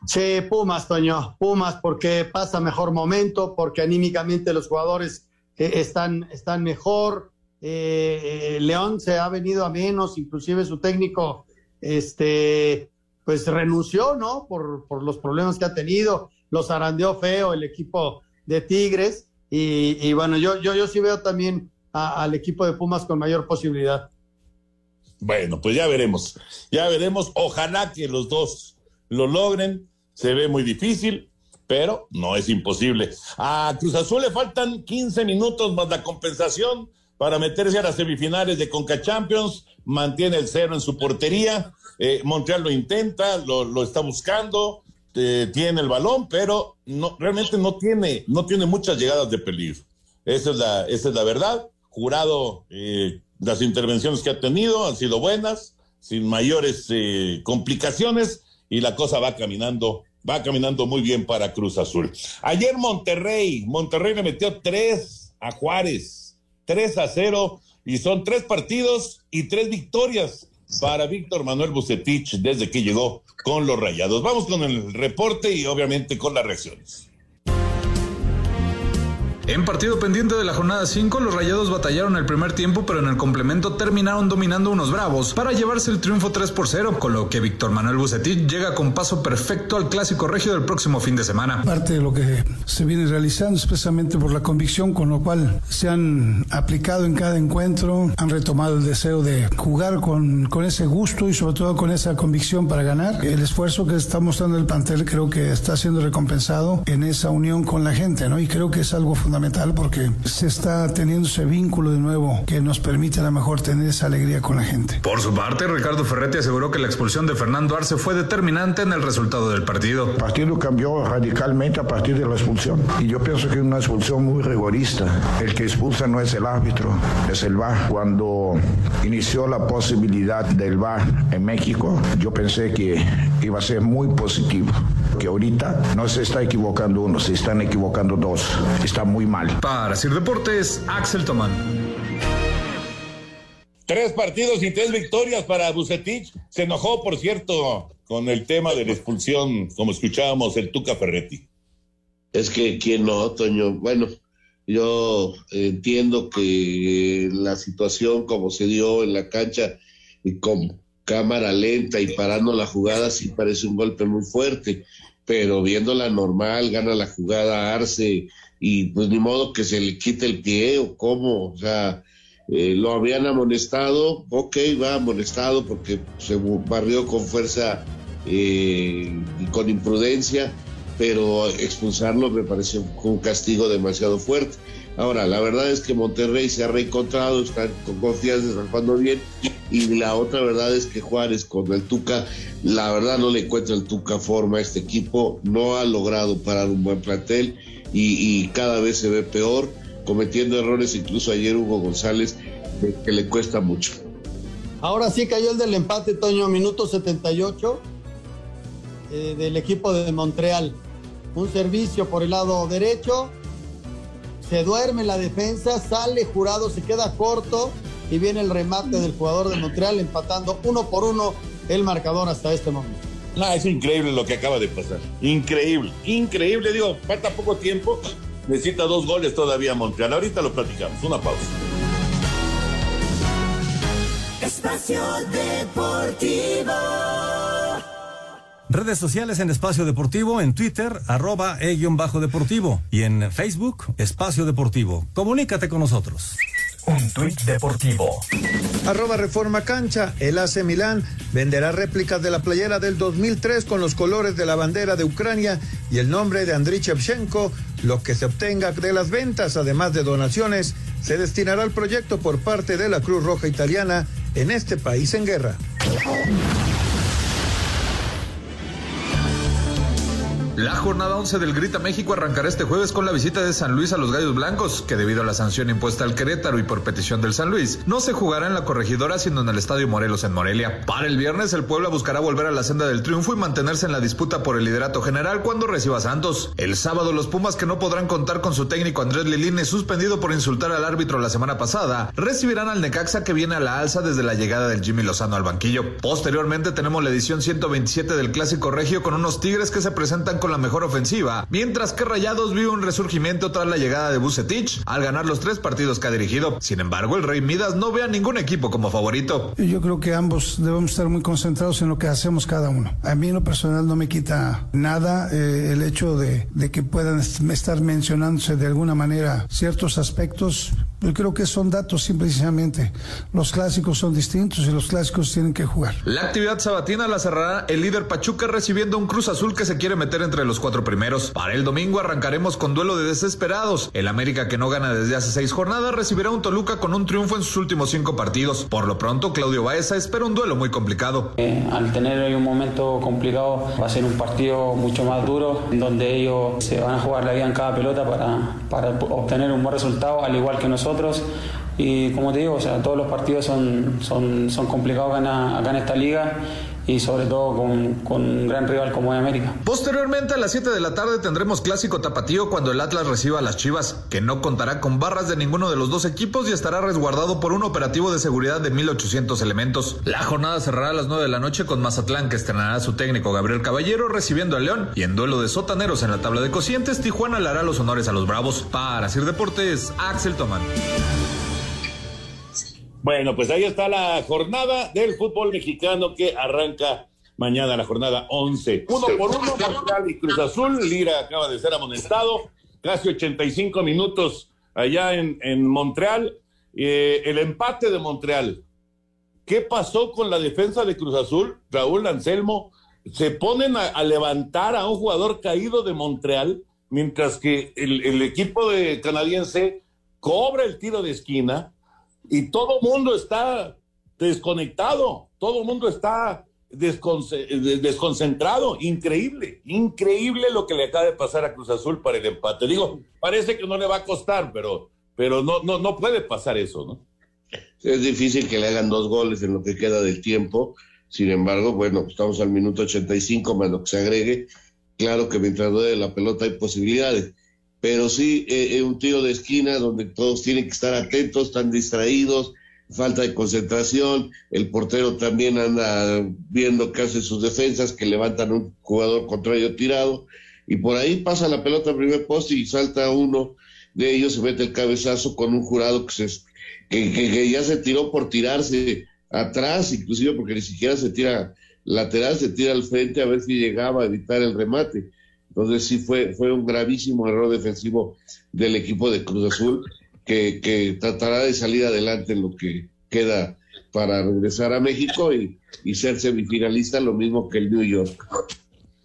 [SPEAKER 10] Sí, Pumas, Toño, Pumas, porque pasa mejor momento, porque anímicamente los jugadores eh, están, están mejor. Eh, eh, León se ha venido a menos, inclusive su técnico, este, pues renunció, ¿no? Por, por los problemas que ha tenido, los arandeó feo el equipo de Tigres, y, bueno, yo, yo, yo sí veo también al equipo de Pumas con mayor posibilidad.
[SPEAKER 8] Bueno, pues ya veremos, ya veremos, ojalá que los dos lo logren se ve muy difícil, pero no es imposible. A Cruz Azul le faltan 15 minutos más la compensación para meterse a las semifinales de Conca Champions, mantiene el cero en su portería, eh, Montreal lo intenta, lo, está buscando, eh, tiene el balón, pero no, realmente no tiene, no tiene muchas llegadas de peligro. Esa es la, esa es la verdad. Jurado, eh, las intervenciones que ha tenido han sido buenas, sin mayores complicaciones, y la cosa va caminando, va caminando muy bien para Cruz Azul. Ayer Monterrey, Monterrey le metió tres a Juárez, tres a cero, y son tres partidos y tres victorias para Víctor Manuel Bucetich desde que llegó con los Rayados. Vamos con el reporte y obviamente con las reacciones.
[SPEAKER 14] En partido pendiente de la jornada 5, los Rayados batallaron el primer tiempo, pero en el complemento terminaron dominando unos Bravos para llevarse el triunfo 3 por 0, con lo que Víctor Manuel Bucetich llega con paso perfecto al clásico regio del próximo fin de semana.
[SPEAKER 5] Parte de lo que se viene realizando especialmente por la convicción con lo cual se han aplicado en cada encuentro, han retomado el deseo de jugar con, con ese gusto y sobre todo con esa convicción para ganar. El esfuerzo que está mostrando el plantel creo que está siendo recompensado en esa unión con la gente, ¿no? Y creo que es algo fundamental fundamental porque se está teniendo ese vínculo de nuevo que nos permite a lo mejor tener esa alegría con la gente.
[SPEAKER 14] Por su parte, Ricardo Ferretti aseguró que la expulsión de Fernando Arce fue determinante en el resultado del partido.
[SPEAKER 3] El partido cambió radicalmente a partir de la expulsión y yo pienso que es una expulsión muy rigorista. El que expulsa no es el árbitro, es el VAR. Cuando inició la posibilidad del VAR en México, yo pensé que iba a ser muy positivo. Que ahorita no se está equivocando uno, se están equivocando dos. Está muy mal.
[SPEAKER 14] Para Sir Deportes, Axel Tomán.
[SPEAKER 8] Tres partidos y tres victorias para Bucetich. Se enojó, por cierto, con el tema de la expulsión, como escuchábamos el Tuca Ferretti.
[SPEAKER 9] Es que, ¿quién no, Toño? Bueno, yo entiendo que la situación como se dio en la cancha y con cámara lenta y parando la jugada sí parece un golpe muy fuerte, pero viéndola normal, gana la jugada Arce y pues ni modo que se le quite el pie o cómo, o sea, eh, lo habían amonestado, ok, va amonestado porque se barrió con fuerza eh, y con imprudencia, pero expulsarlo me pareció un castigo demasiado fuerte. Ahora, la verdad es que Monterrey se ha reencontrado, está con confianza, está jugando bien. Y la otra verdad es que Juárez con el Tuca, la verdad no le encuentra el Tuca forma a este equipo, no ha logrado parar un buen plantel y, cada vez se ve peor, cometiendo errores, incluso ayer Hugo González, que, que le cuesta mucho.
[SPEAKER 10] Ahora sí cayó el del empate, Toño, minuto 78 eh, del equipo de Montreal. Un servicio por el lado derecho, se duerme la defensa, sale jurado, se queda corto y viene el remate del jugador de Montreal empatando uno por uno el marcador hasta este momento.
[SPEAKER 8] No, es increíble lo que acaba de pasar. Increíble, increíble. Digo, falta poco tiempo. Necesita dos goles todavía Montreal. Ahorita lo platicamos. Una pausa.
[SPEAKER 13] Espacio Deportivo.
[SPEAKER 19] Redes sociales en Espacio Deportivo, en Twitter, arroba e-deportivo y en Facebook, Espacio Deportivo. Comunícate con nosotros.
[SPEAKER 7] Un tuit deportivo.
[SPEAKER 20] Arroba Reforma Cancha. El AC Milán venderá réplicas de la playera del 2003 con los colores de la bandera de Ucrania y el nombre de Andriy Shevchenko. Lo que se obtenga de las ventas, además de donaciones, se destinará al proyecto por parte de la Cruz Roja Italiana en este país en guerra.
[SPEAKER 14] La jornada 11 del Grita México arrancará este jueves con la visita de San Luis a los Gallos Blancos, que debido a la sanción impuesta al Querétaro y por petición del San Luis, no se jugará en la corregidora sino en el Estadio Morelos en Morelia. Para el viernes, el Puebla buscará volver a la senda del triunfo y mantenerse en la disputa por el liderato general cuando reciba Santos. El sábado, los Pumas, que no podrán contar con su técnico Andrés Lilini, suspendido por insultar al árbitro la semana pasada, recibirán al Necaxa que viene a la alza desde la llegada del Jimmy Lozano al banquillo. Posteriormente, tenemos la edición 127 del Clásico Regio con unos Tigres que se presentan con la mejor ofensiva, mientras que Rayados vio un resurgimiento tras la llegada de Bucetich al ganar los tres partidos que ha dirigido. Sin embargo, el Rey Midas no ve a ningún equipo como favorito.
[SPEAKER 5] Yo creo que ambos debemos estar muy concentrados en lo que hacemos cada uno. A mí en lo personal no me quita nada eh, el hecho de, de que puedan estar mencionándose de alguna manera ciertos aspectos. Yo creo que son datos simplemente. Los clásicos son distintos y los clásicos tienen que jugar.
[SPEAKER 14] La actividad sabatina la cerrará el líder Pachuca recibiendo un Cruz Azul que se quiere meter entre los cuatro primeros. Para el domingo arrancaremos con duelo de desesperados. El América que no gana desde hace seis jornadas recibirá un Toluca con un triunfo en sus últimos cinco partidos. Por lo pronto, Claudio Baeza espera un duelo muy complicado.
[SPEAKER 4] Eh, al tener hoy un momento complicado, va a ser un partido mucho más duro, en donde ellos se van a jugar la vida en cada pelota para, para obtener un buen resultado, al igual que nosotros. Y como te digo, o sea, todos los partidos son, son, son complicados acá, acá en esta liga y sobre todo con, un gran rival como América.
[SPEAKER 14] Posteriormente a las 7 de la tarde tendremos clásico tapatío cuando el Atlas reciba a las Chivas, que no contará con barras de ninguno de los dos equipos y estará resguardado por un operativo de seguridad de 1800 elementos. La jornada cerrará a las 9 de la noche con Mazatlán que estrenará a su técnico Gabriel Caballero recibiendo a León y en duelo de sotaneros en la tabla de cocientes Tijuana le hará los honores a los Bravos. Para Sir Deportes, Axel Tomán.
[SPEAKER 8] Bueno, pues ahí está la jornada del fútbol mexicano que arranca mañana, la jornada 11. Uno por uno, Montreal y Cruz Azul. Lira acaba de ser amonestado. Casi 85 minutos allá en, Montreal. Eh, el empate de Montreal. ¿Qué pasó con la defensa de Cruz Azul? Raúl Anselmo. Se ponen a, a levantar a un jugador caído de Montreal mientras que el, el equipo de canadiense cobra el tiro de esquina y todo mundo está desconectado, todo el mundo está desconcentrado, increíble, increíble lo que le acaba de pasar a Cruz Azul para el empate. Digo, parece que no le va a costar, pero, pero no, no, no puede pasar eso, ¿no?
[SPEAKER 9] Es difícil que le hagan dos goles en lo que queda del tiempo. Sin embargo, bueno, estamos al minuto 85 más lo que se agregue. Claro que mientras duele la pelota hay posibilidades. Pero sí, eh, eh, un tiro de esquina donde todos tienen que estar atentos, están distraídos, falta de concentración. El portero también anda viendo qué hace sus defensas, que levantan un jugador contrario tirado. Y por ahí pasa la pelota al primer poste y salta uno de ellos, se mete el cabezazo con un jurado que se que, ya se tiró por tirarse atrás, inclusive porque ni siquiera se tira lateral, se tira al frente a ver si llegaba a evitar el remate. Entonces sí fue, fue un gravísimo error defensivo del equipo de Cruz Azul que, que tratará de salir adelante lo que queda para regresar a México y, y ser semifinalista, lo mismo que el New York.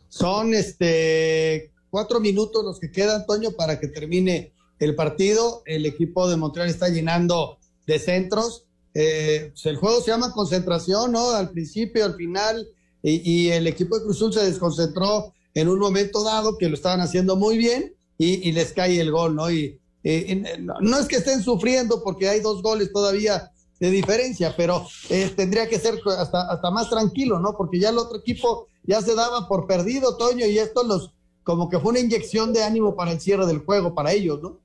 [SPEAKER 10] Son este cuatro minutos los que quedan, Antonio, para que termine el partido. El equipo de Montreal está llenando de centros. Eh, el juego se llama concentración, ¿no? Al principio, al final, y, el equipo de Cruzul se desconcentró en un momento dado que lo estaban haciendo muy bien y, les cae el gol, ¿no? Y, no es que estén sufriendo porque hay dos goles todavía de diferencia, pero eh, tendría que ser hasta, hasta más tranquilo, ¿no? Porque ya el otro equipo ya se daba por perdido, Toño, y esto los como que fue una inyección de ánimo para el cierre del juego para ellos, ¿no?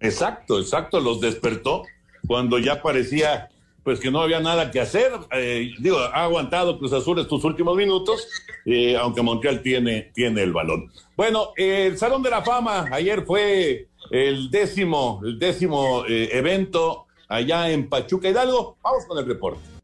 [SPEAKER 8] Exacto, exacto, los despertó cuando ya parecía pues que no había nada que hacer. Eh, digo, ha aguantado Cruz Azul estos últimos minutos, eh, aunque Montreal tiene, tiene el balón. Bueno, el Salón de la Fama ayer fue el décimo, el décimo eh, evento allá en Pachuca Hidalgo. Vamos con el reporte.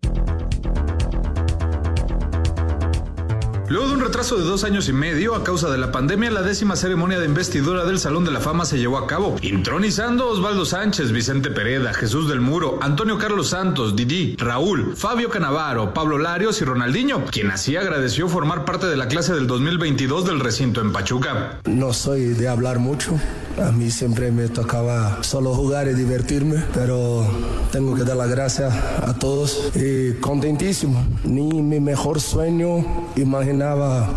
[SPEAKER 14] Luego de un retraso de dos años y medio a causa de la pandemia, la décima ceremonia de investidura del Salón de la Fama se llevó a cabo, intronizando Osvaldo Sánchez, Vicente Pereda, Jesús del Muro, Antonio Carlos Santos, Didi, Raúl, Fabio Canavaro, Pablo Larios y Ronaldinho, quien así agradeció formar parte de la clase del 2022 del recinto en Pachuca.
[SPEAKER 21] No soy de hablar mucho, a mí siempre me tocaba solo jugar y divertirme, pero tengo que dar las gracias a todos y contentísimo. Ni mi mejor sueño imaginar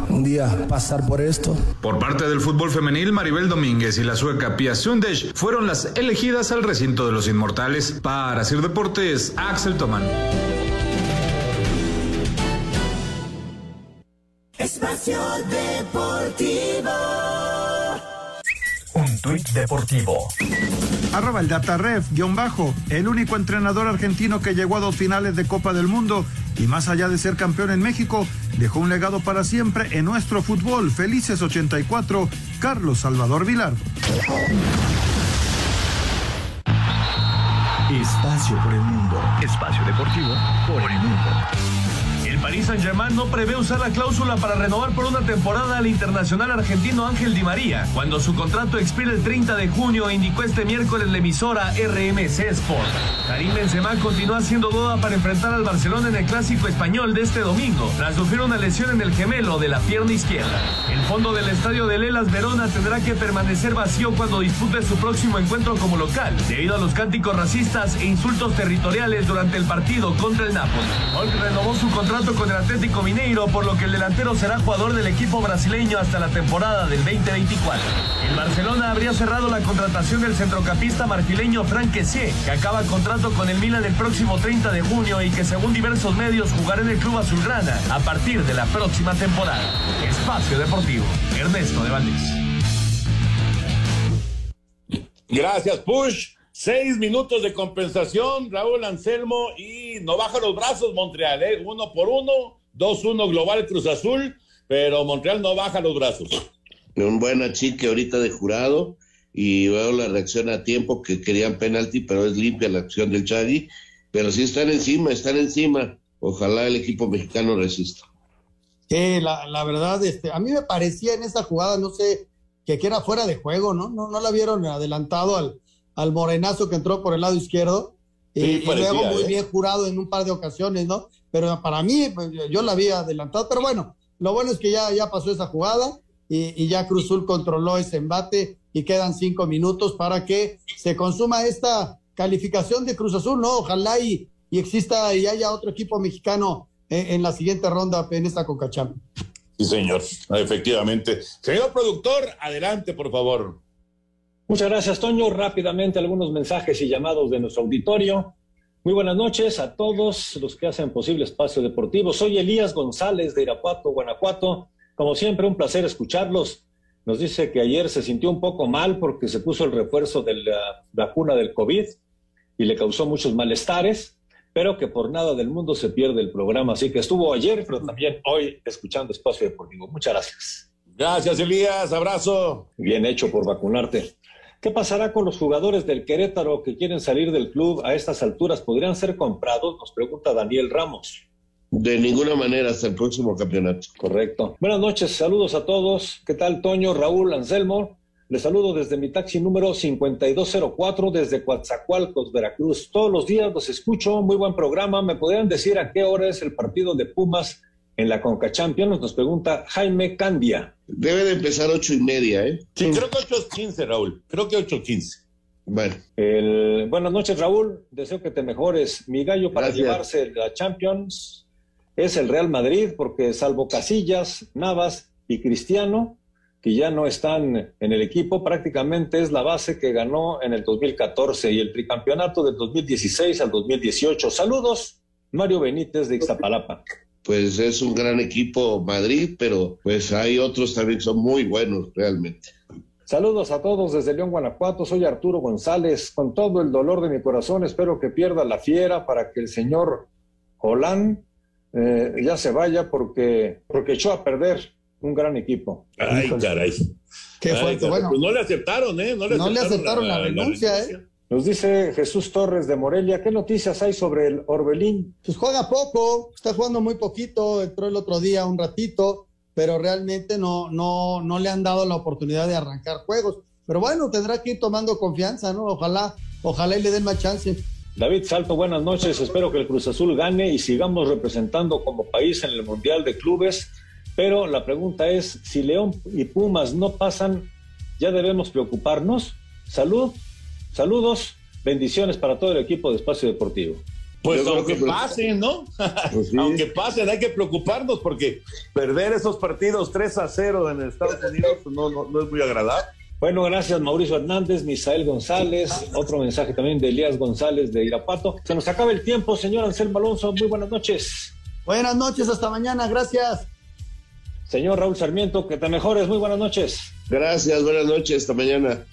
[SPEAKER 21] un día pasar por esto.
[SPEAKER 14] Por parte del fútbol femenil, Maribel Domínguez y la sueca Pia Sundesh fueron las elegidas al recinto de los inmortales. Para hacer deportes, Axel Toman.
[SPEAKER 13] Espacio Deportivo.
[SPEAKER 7] Tuit deportivo.
[SPEAKER 1] Arroba el dataref, guion bajo, el único entrenador argentino que llegó a dos finales de Copa del Mundo y más allá de ser campeón en México, dejó un legado para siempre en nuestro fútbol. Felices 84, Carlos Salvador Vilar.
[SPEAKER 7] Espacio por el mundo. Espacio deportivo por el mundo.
[SPEAKER 22] Paris Saint-Germain no prevé usar la cláusula para renovar por una temporada al internacional argentino Ángel Di María, cuando su contrato expira el 30 de junio, indicó este miércoles la emisora RMC Sport. Karim Benzema continúa siendo duda para enfrentar al Barcelona en el clásico español de este domingo, tras sufrir una lesión en el gemelo de la pierna izquierda. El fondo del estadio de Lelas Verona tendrá que permanecer vacío cuando dispute su próximo encuentro como local, debido a los cánticos racistas e insultos territoriales durante el partido contra el Napoli. Hulk renovó su contrato con el Atlético Mineiro, por lo que el delantero será jugador del equipo brasileño hasta la temporada del 2024. El Barcelona habría cerrado la contratación del centrocampista marfileño Frank Kessié, que acaba contrato con el Milan el próximo 30 de junio y que según diversos medios jugará en el club azulgrana a partir de la próxima temporada. Espacio Deportivo, Ernesto de Valdés.
[SPEAKER 8] Gracias, Push. Seis minutos de compensación, Raúl Anselmo, y no baja los brazos Montreal, ¿eh? uno por uno, dos uno global Cruz Azul, pero Montreal no baja los brazos.
[SPEAKER 9] Un buen achique ahorita de jurado, y veo la reacción a tiempo que querían penalti, pero es limpia la acción del Chagui, pero sí están encima, están encima. Ojalá el equipo mexicano resista.
[SPEAKER 10] Sí, la, la verdad, este, a mí me parecía en esa jugada, no sé, que, que era fuera de juego, ¿no? No, no la vieron adelantado al al morenazo que entró por el lado izquierdo. y, luego muy ¿eh? bien jurado en un par de ocasiones, ¿no? Pero para mí, pues, yo la había adelantado. Pero bueno, lo bueno es que ya, ya pasó esa jugada y, ya Cruzul controló ese embate y quedan cinco minutos para que se consuma esta calificación de Cruz Azul, ¿no? Ojalá y, y exista y haya otro equipo mexicano en, en la siguiente ronda en esta Concacham.
[SPEAKER 8] Sí, señor, efectivamente. Señor productor, adelante, por favor.
[SPEAKER 23] Muchas gracias, Toño. Rápidamente algunos mensajes y llamados de nuestro auditorio. Muy buenas noches a todos los que hacen posible Espacio Deportivo. Soy Elías González de Irapuato, Guanajuato. Como siempre, un placer escucharlos. Nos dice que ayer se sintió un poco mal porque se puso el refuerzo de la vacuna del COVID y le causó muchos malestares, pero que por nada del mundo se pierde el programa. Así que estuvo ayer, pero también hoy escuchando Espacio Deportivo. Muchas gracias.
[SPEAKER 8] Gracias, Elías. Abrazo.
[SPEAKER 23] Bien hecho por vacunarte. ¿Qué pasará con los jugadores del Querétaro que quieren salir del club a estas alturas? ¿Podrían ser comprados? Nos pregunta Daniel Ramos.
[SPEAKER 9] De ninguna manera hasta el próximo campeonato.
[SPEAKER 23] Correcto. Buenas noches, saludos a todos. ¿Qué tal, Toño, Raúl, Anselmo? Les saludo desde mi taxi número 5204 desde Coatzacoalcos, Veracruz. Todos los días los escucho, muy buen programa. ¿Me podrían decir a qué hora es el partido de Pumas en la Conca Champions? Nos pregunta Jaime Candia.
[SPEAKER 9] Debe de empezar ocho y media, ¿eh?
[SPEAKER 8] Sí, creo que 8.15, Raúl. Creo que 8.15.
[SPEAKER 9] Bueno.
[SPEAKER 23] El... Buenas noches, Raúl. Deseo que te mejores. Mi gallo para
[SPEAKER 9] Gracias.
[SPEAKER 23] llevarse la Champions es el Real Madrid, porque salvo Casillas, Navas y Cristiano, que ya no están en el equipo, prácticamente es la base que ganó en el 2014 y el tricampeonato del 2016 al 2018. Saludos, Mario Benítez de Ixtapalapa.
[SPEAKER 9] Pues es un gran equipo Madrid, pero pues hay otros también que son muy buenos realmente.
[SPEAKER 23] Saludos a todos desde León, Guanajuato. Soy Arturo González. Con todo el dolor de mi corazón, espero que pierda la fiera para que el señor Holán eh, ya se vaya porque, porque echó a perder un gran equipo.
[SPEAKER 8] Ay, caray.
[SPEAKER 10] Qué
[SPEAKER 8] Ay,
[SPEAKER 10] fuerte,
[SPEAKER 8] caray.
[SPEAKER 10] bueno.
[SPEAKER 8] Pues no le aceptaron, ¿eh? No le
[SPEAKER 10] No
[SPEAKER 8] aceptaron,
[SPEAKER 10] le aceptaron la renuncia, ¿eh?
[SPEAKER 23] Nos dice Jesús Torres de Morelia, ¿qué noticias hay sobre el Orbelín?
[SPEAKER 10] Pues juega poco, está jugando muy poquito, entró el otro día un ratito, pero realmente no, no, no le han dado la oportunidad de arrancar juegos. Pero bueno, tendrá que ir tomando confianza, ¿no? Ojalá, ojalá y le den más chance.
[SPEAKER 23] David Salto, buenas noches. Espero que el Cruz Azul gane y sigamos representando como país en el Mundial de Clubes. Pero la pregunta es, si León y Pumas no pasan, ¿ya debemos preocuparnos? Salud, saludos, bendiciones para todo el equipo de Espacio Deportivo.
[SPEAKER 8] Pues
[SPEAKER 9] Yo
[SPEAKER 8] aunque
[SPEAKER 9] que-
[SPEAKER 8] pasen, ¿no?
[SPEAKER 9] Pues sí.
[SPEAKER 8] aunque pasen, hay que preocuparnos porque perder esos partidos 3 a 0 en Estados Unidos pues, no, no, no es muy agradable.
[SPEAKER 23] Bueno, gracias Mauricio Hernández, Misael González, otro mensaje también de Elías González de Irapato. Se nos acaba el tiempo, señor Anselmo Alonso, muy buenas noches.
[SPEAKER 10] Buenas noches, hasta mañana, gracias.
[SPEAKER 23] Señor Raúl Sarmiento, que te mejores, muy buenas noches.
[SPEAKER 9] Gracias, buenas noches, hasta mañana.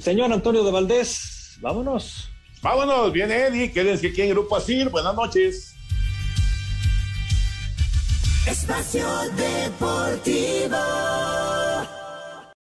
[SPEAKER 23] Señor Antonio de Valdés, vámonos.
[SPEAKER 8] Vámonos, viene Eddie, quédense aquí en Grupo Asir, buenas noches.
[SPEAKER 13] Espacio Deportivo.